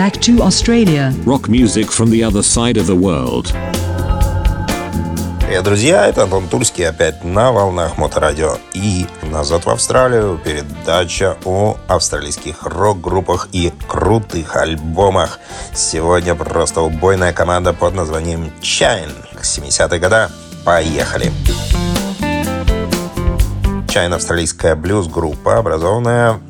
back to Australia. Rock music from the other side of the world. Привет, друзья, это Антон Тульский опять на волнах Моторадио и назад в Австралию. Передача о австралийских рок-группах и крутых альбомах. Сегодня просто убойная команда под названием Chine. 70-е года. Поехали! Чайно австралийская блюз-группа, образованная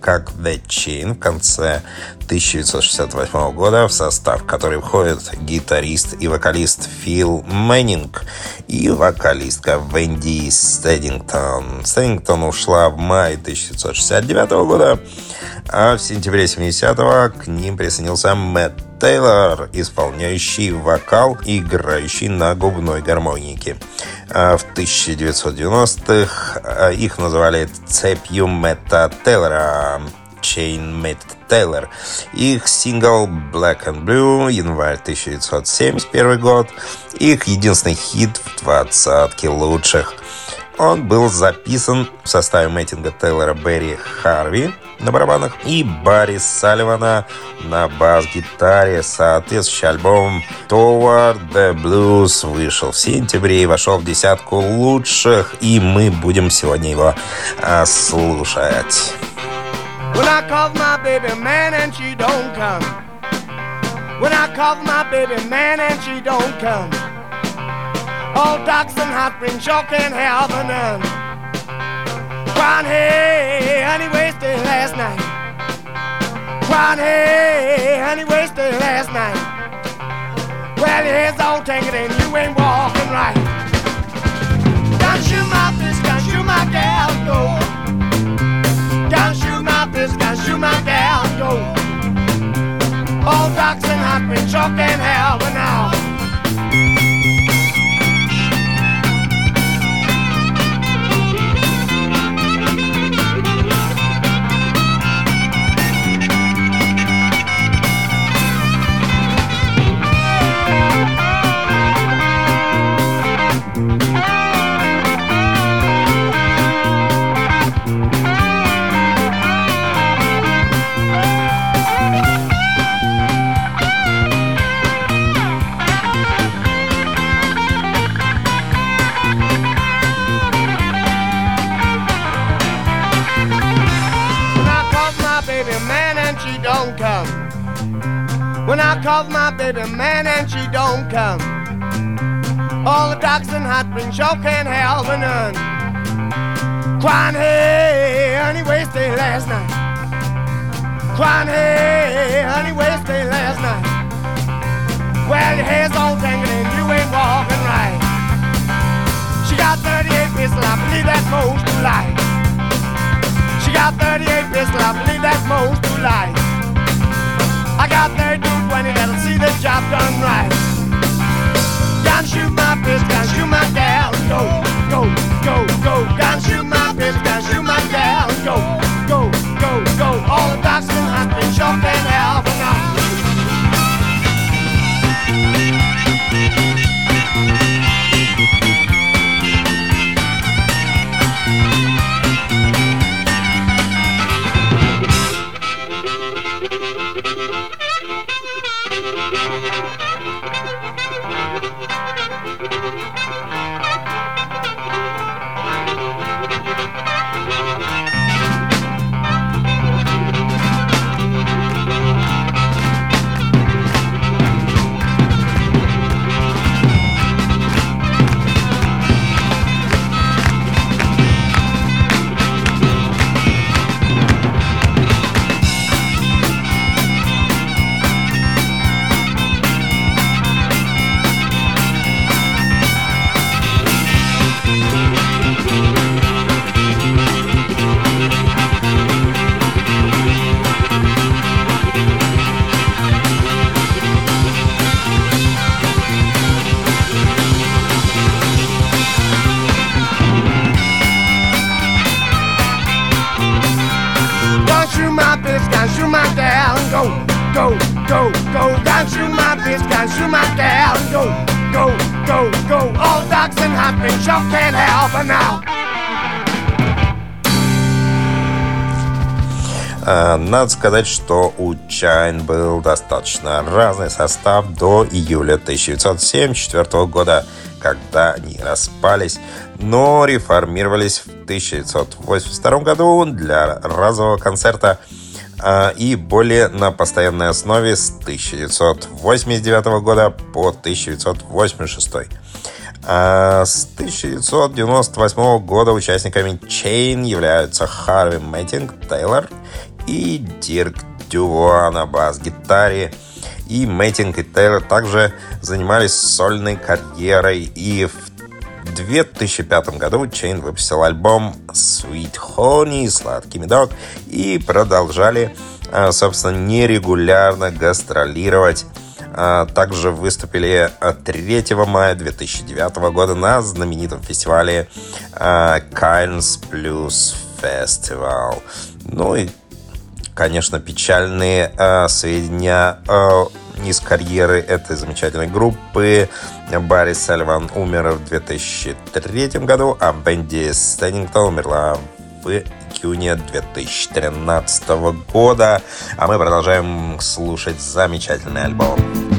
как The Chain в конце 1968 года, в состав которой входит гитарист и вокалист Фил Мэннинг и вокалистка Венди Стедингтон. Стедингтон ушла в мае 1969 года, а в сентябре 70-го к ним присоединился Мэтт Тейлор, исполняющий вокал и играющий на губной гармонике. А в 1990-х а, их называли цепью Мэтта Тейлора. Chain Mate Taylor. Их сингл Black and Blue, январь 1971 год. Их единственный хит в двадцатке лучших. Он был записан в составе Мэттинга Тейлора Берри Харви на барабанах и Барри Салливана на бас-гитаре. Соответствующий альбом Toward the Blues вышел в сентябре и вошел в десятку лучших, и мы будем сегодня его а, слушать. When I call my baby man and she don't come. All docks and hot sure can't have none. Crying, hey, honey, wasted last night. Crying, hey, honey, wasted last night. Well, your head's all tangled and you ain't walking right. Gotta shoot my fish, gotta shoot my gal, go. Gotta shoot my fish, gotta shoot my gal, go. All docks and hot springs sure can't have now. When I call my baby man and she don't come. All the docks and hot springs sure can't help none. Crying, hey, honey, wasted last night. Crying, hey, honey, wasted last night. Well, your hair's all tangled and you ain't walking right. She got 38 pistols, I believe that's most to life. She got 38 pistols, I believe that's most to life. I got 32 20 that'll see the job done right. Gotta shoot my fist, gotta shoot my gal, go, go, go, go. Gotta shoot my fist, gotta shoot надо сказать, что у Chine был достаточно разный состав до июля 1974 года, когда они распались, но реформировались в 1982 году для разового концерта э, и более на постоянной основе с 1989 года по 1986. А с 1998 года участниками Chain являются Харви Мэттинг Тейлор и Дирк Дюва на бас-гитаре. И Мэттинг и Тейлор также занимались сольной карьерой. И в 2005 году Chain выпустил альбом Sweet Honey, Сладкий медок, и продолжали, а, собственно, нерегулярно гастролировать а, также выступили 3 а, мая 2009 года на знаменитом фестивале Kindness Blues Festival. Ну и, конечно, печальные сведения из карьеры этой замечательной группы. Барри Сальван умер в 2003 году, а Бенди Стеннингтон умерла в июне 2013 года. А мы продолжаем слушать замечательный альбом.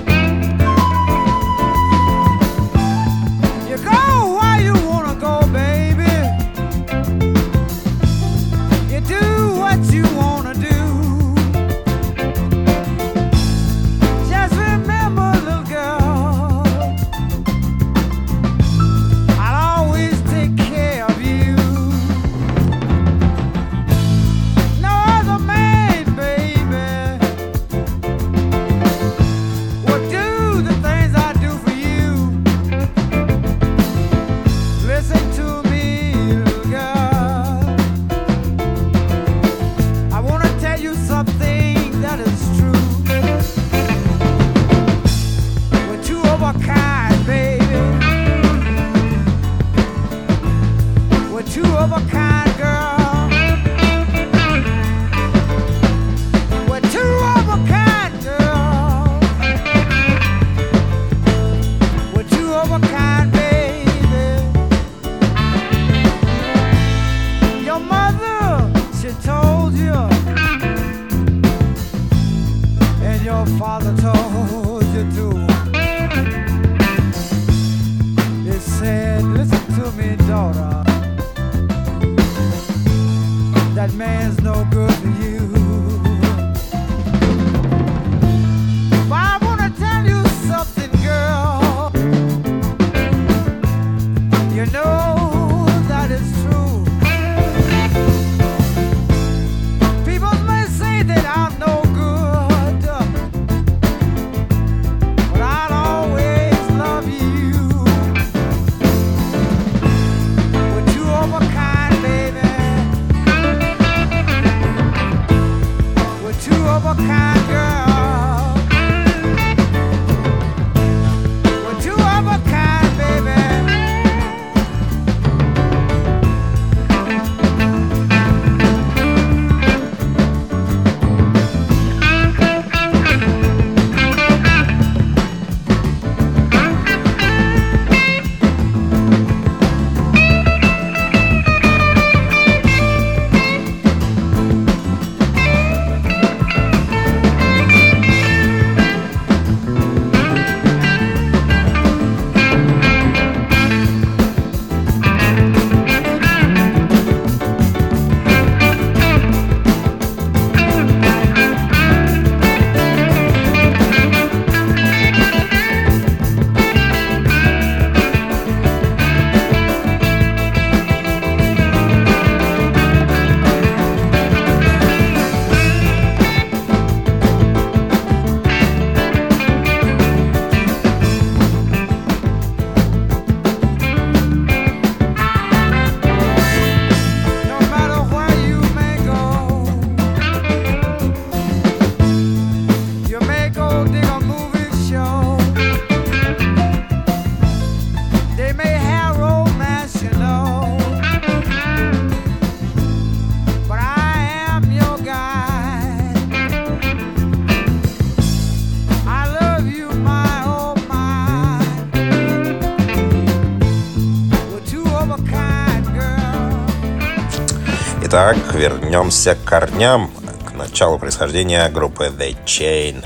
Вернемся к корням, к началу происхождения группы The Chain.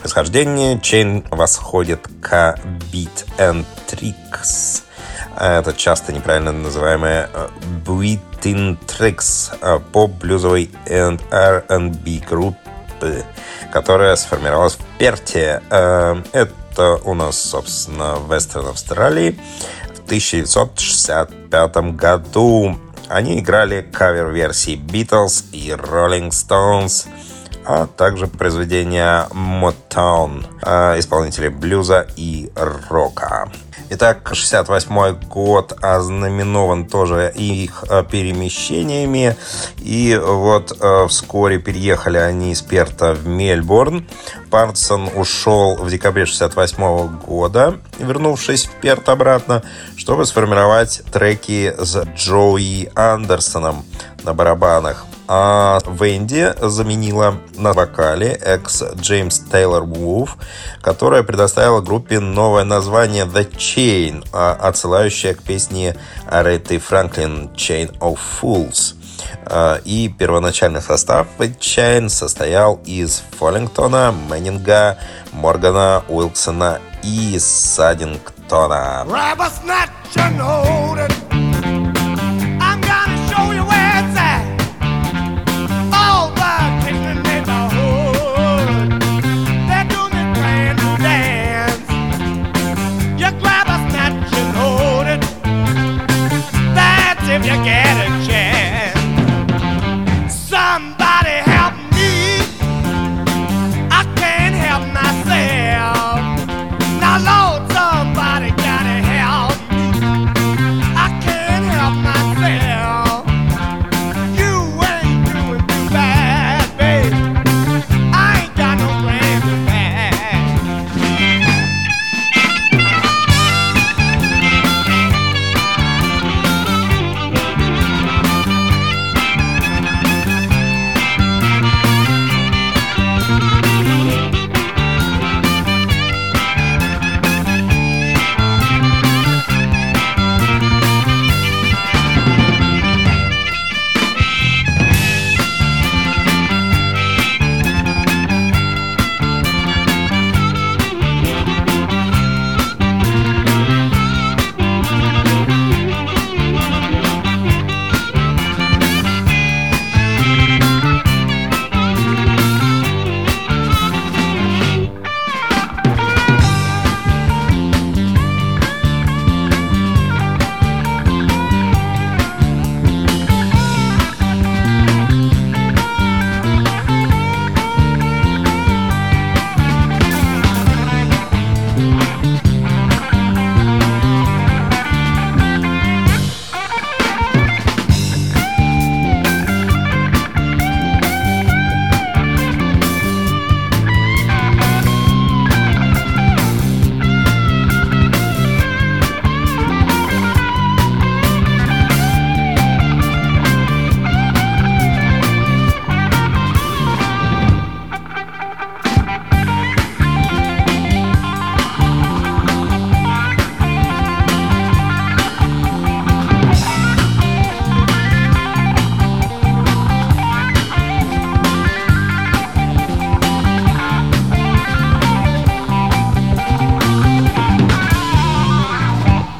Происхождение Chain восходит к Beat and Tricks. Это часто неправильно называемая Beat and Tricks поп-блюзовой and R&B группы, которая сформировалась в Перте. Это у нас, собственно, в Вестерн Австралии в 1965 году. Они играли кавер-версии Beatles и Rolling Stones, а также произведения Motown, а, исполнителей блюза и рока. Итак, 68 год ознаменован тоже их э, перемещениями. И вот э, вскоре переехали они из Перта в Мельбурн. Парсон ушел в декабре 68 года, вернувшись в Перт обратно, чтобы сформировать треки с Джоуи Андерсоном на барабанах а Венди заменила на вокале экс Джеймс Тейлор Вулф, которая предоставила группе новое название The Chain, а, отсылающее к песне Ареты Франклин Chain of Fools. А, и первоначальный состав Chain состоял из Фоллингтона, Мэннинга, Моргана, Уилсона и Садингтона. Э,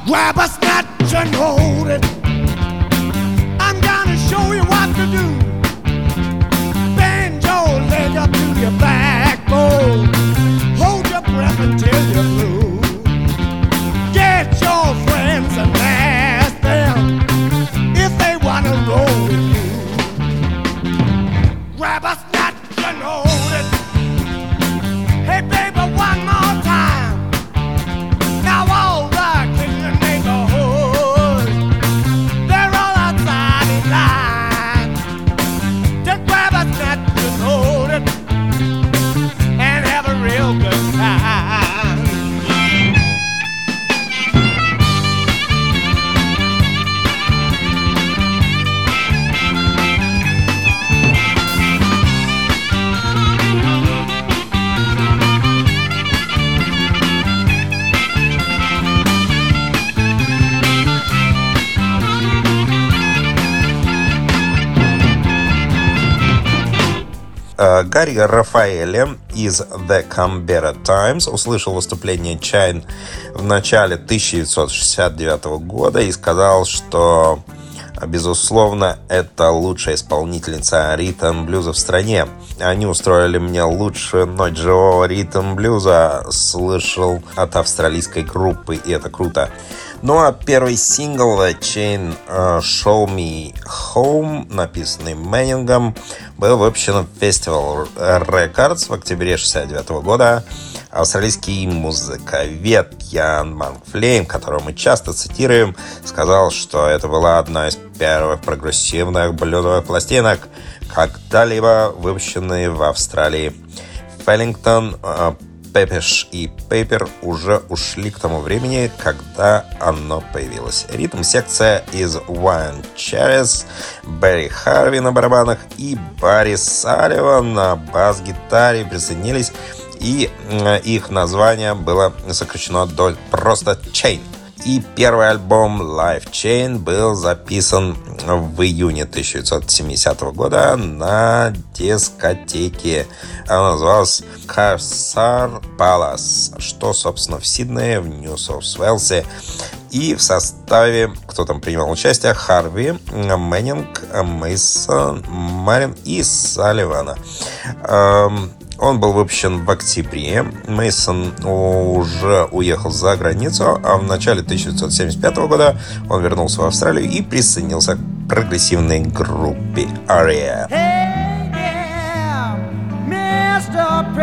Grab a snatch and hold it. I'm gonna show you what to do. Bend your leg up to your backbone. Hold your breath until you're blue. Гарри Рафаэле из The Canberra Times услышал выступление Чайн в начале 1969 года и сказал, что Безусловно, это лучшая исполнительница ритм-блюза в стране. Они устроили мне лучшую ночь живого ритм-блюза. Слышал от австралийской группы, и это круто. Ну а первый сингл Chain uh, Show Me Home, написанный Мэннингом, был выпущен в Festival Records в октябре 69 года. Австралийский музыковед Ян Манфлейм, которого мы часто цитируем, сказал, что это была одна из первых прогрессивных блюдовых пластинок, когда-либо выпущенные в Австралии. Феллингтон Пепеш и Пейпер уже ушли к тому времени, когда оно появилось. Ритм-секция из One Cherries, Берри Харви на барабанах и Барри Салливан на бас-гитаре присоединились, и их название было сокращено до просто Chain. И первый альбом Life Chain был записан в июне 1970 года на дискотеке. Она называлась Карсар Палас, что, собственно, в Сиднее, в Нью-Саус-Уэлсе. И в составе, кто там принимал участие, Харви, Мэннинг, Мейсон, Марин и Салливана. Он был выпущен в октябре. Мейсон уже уехал за границу, а в начале 1975 года он вернулся в Австралию и присоединился к прогрессивной группе Aria. Hey there, Mr.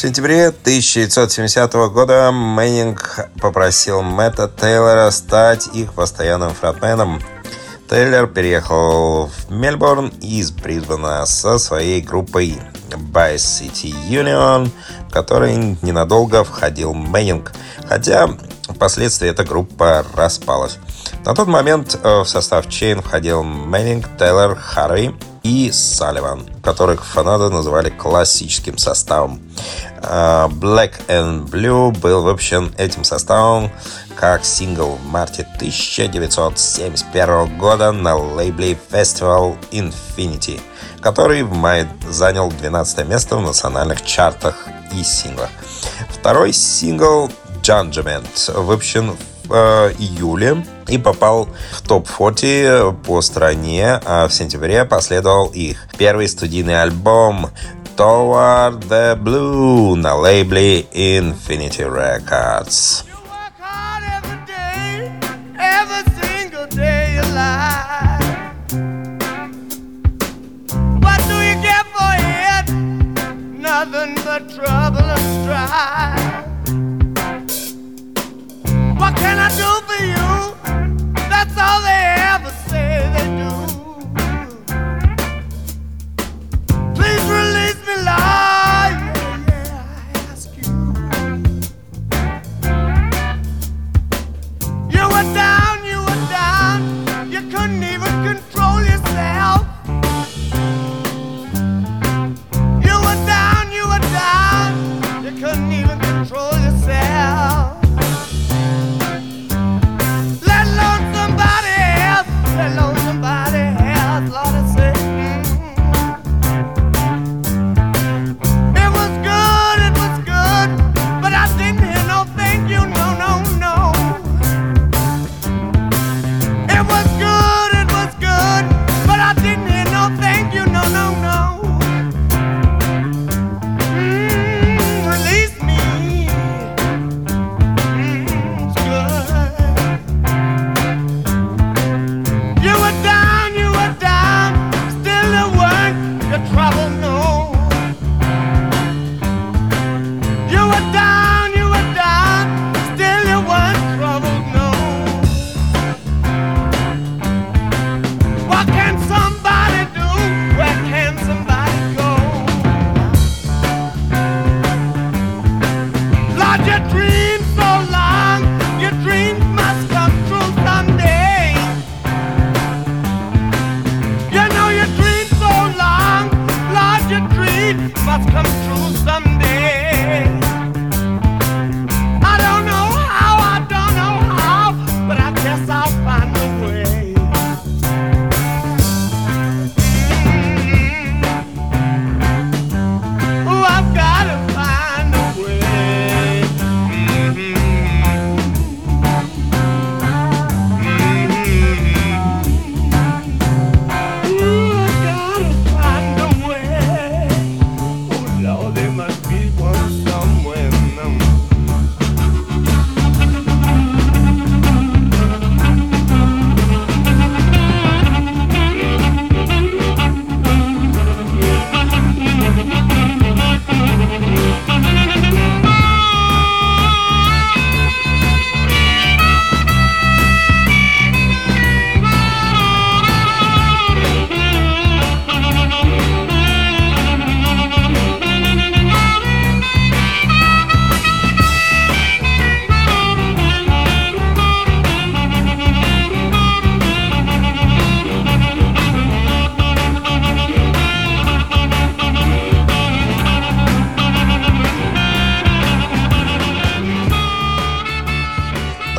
В сентябре 1970 года Мэннинг попросил Мэтта Тейлора стать их постоянным фронтменом. Тейлор переехал в Мельбурн из Брисбена со своей группой Bay City Union, в которой ненадолго входил Мэннинг, хотя впоследствии эта группа распалась. На тот момент э, в состав Chain входил Мэннинг, Тейлор, Харри и Салливан, которых фанаты называли классическим составом. Э, Black and Blue был выпущен этим составом как сингл в марте 1971 года на лейбле Festival Infinity, который в мае занял 12 место в национальных чартах и синглах. Второй сингл Judgment выпущен в э, июле и попал в топ-40 по стране, а в сентябре последовал их первый студийный альбом Toward the Blue на лейбле Infinity Records. Trouble and strife. Can I do for you? That's all they ever say they do. Please release me. Yeah, yeah, I ask you. You were down, you were down. You couldn't even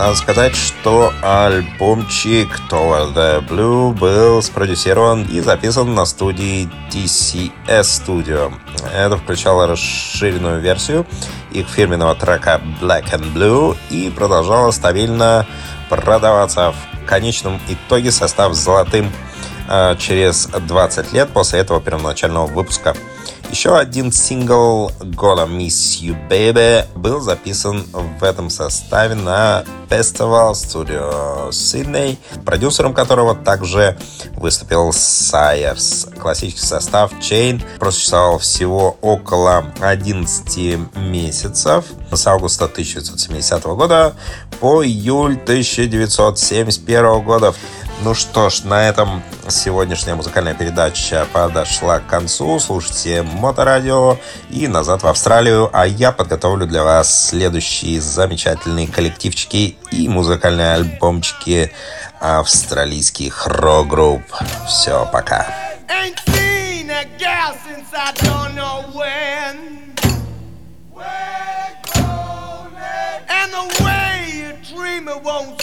Надо сказать, что альбомчик Toward the Blue был спродюсирован и записан на студии TCS Studio. Это включало расширенную версию их фирменного трека Black and Blue и продолжало стабильно продаваться. В конечном итоге состав золотым э, через 20 лет после этого первоначального выпуска. Еще один сингл Gonna Miss You Baby был записан в этом составе на Festival Studio Sydney, продюсером которого также выступил Сайерс. Классический состав Chain просуществовал всего около 11 месяцев с августа 1970 года по июль 1971 года. Ну что ж, на этом сегодняшняя музыкальная передача подошла к концу. Слушайте Моторадио и «Назад в Австралию», а я подготовлю для вас следующие замечательные коллективчики и музыкальные альбомчики австралийских рок-групп. Все, пока. It won't